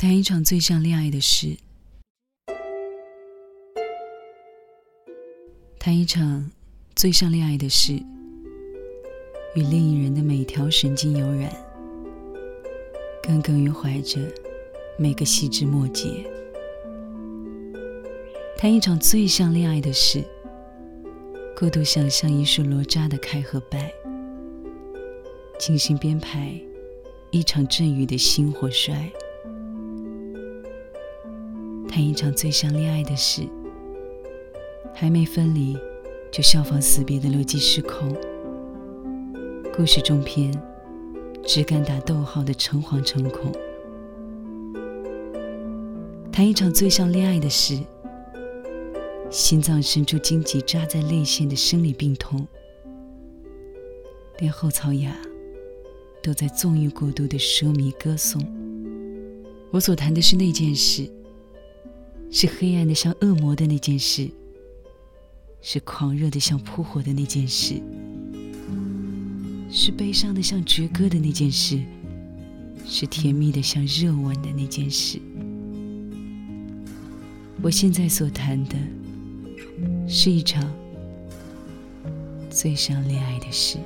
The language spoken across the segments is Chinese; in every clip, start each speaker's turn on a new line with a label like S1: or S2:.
S1: 谈一场最像恋爱的事，谈一场最像恋爱的事，与另一人的每条神经有染，耿耿于怀着每个细枝末节。谈一场最像恋爱的事，过度想象一束罗扎的开和败，精心编排一场阵雨的兴或衰。谈一场最像恋爱的事，还没分离就消防死别的逻辑失控。故事中篇，只敢打逗号的诚惶诚恐。谈一场最像恋爱的事，心脏深处荆棘扎在泪腺的生理病痛，连后槽牙都在纵欲过度的奢靡歌颂。我所谈的是那件事。是黑暗的像恶魔的那件事，是狂热的像扑火的那件事，是悲伤的像绝歌的那件事，是甜蜜的像热吻的那件事。我现在所谈的，是一场最像恋爱的事。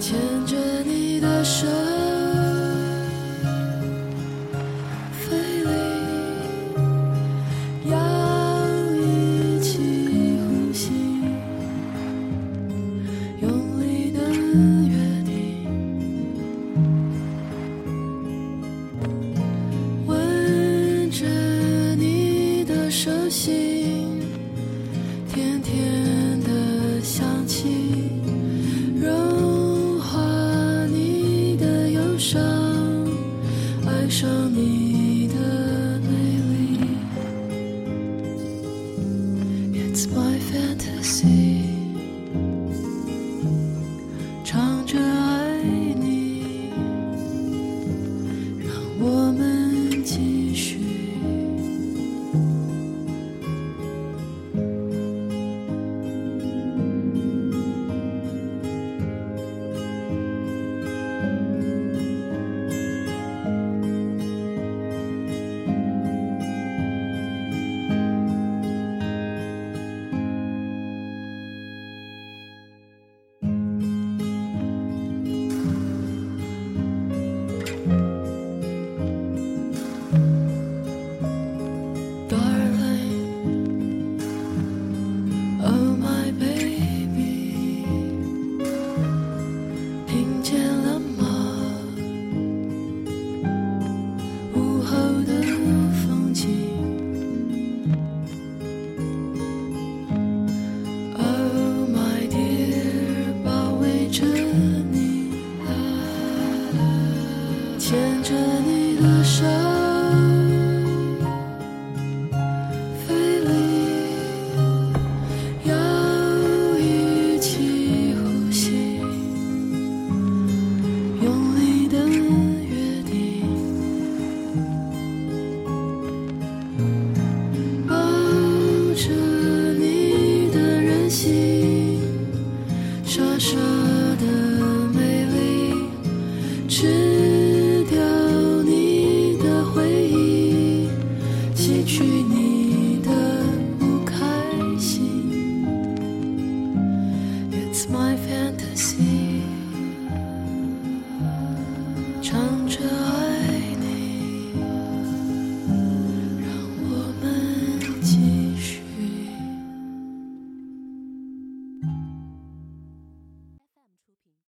S1: 牵着你的手 journée.
S2: It's my fantasy.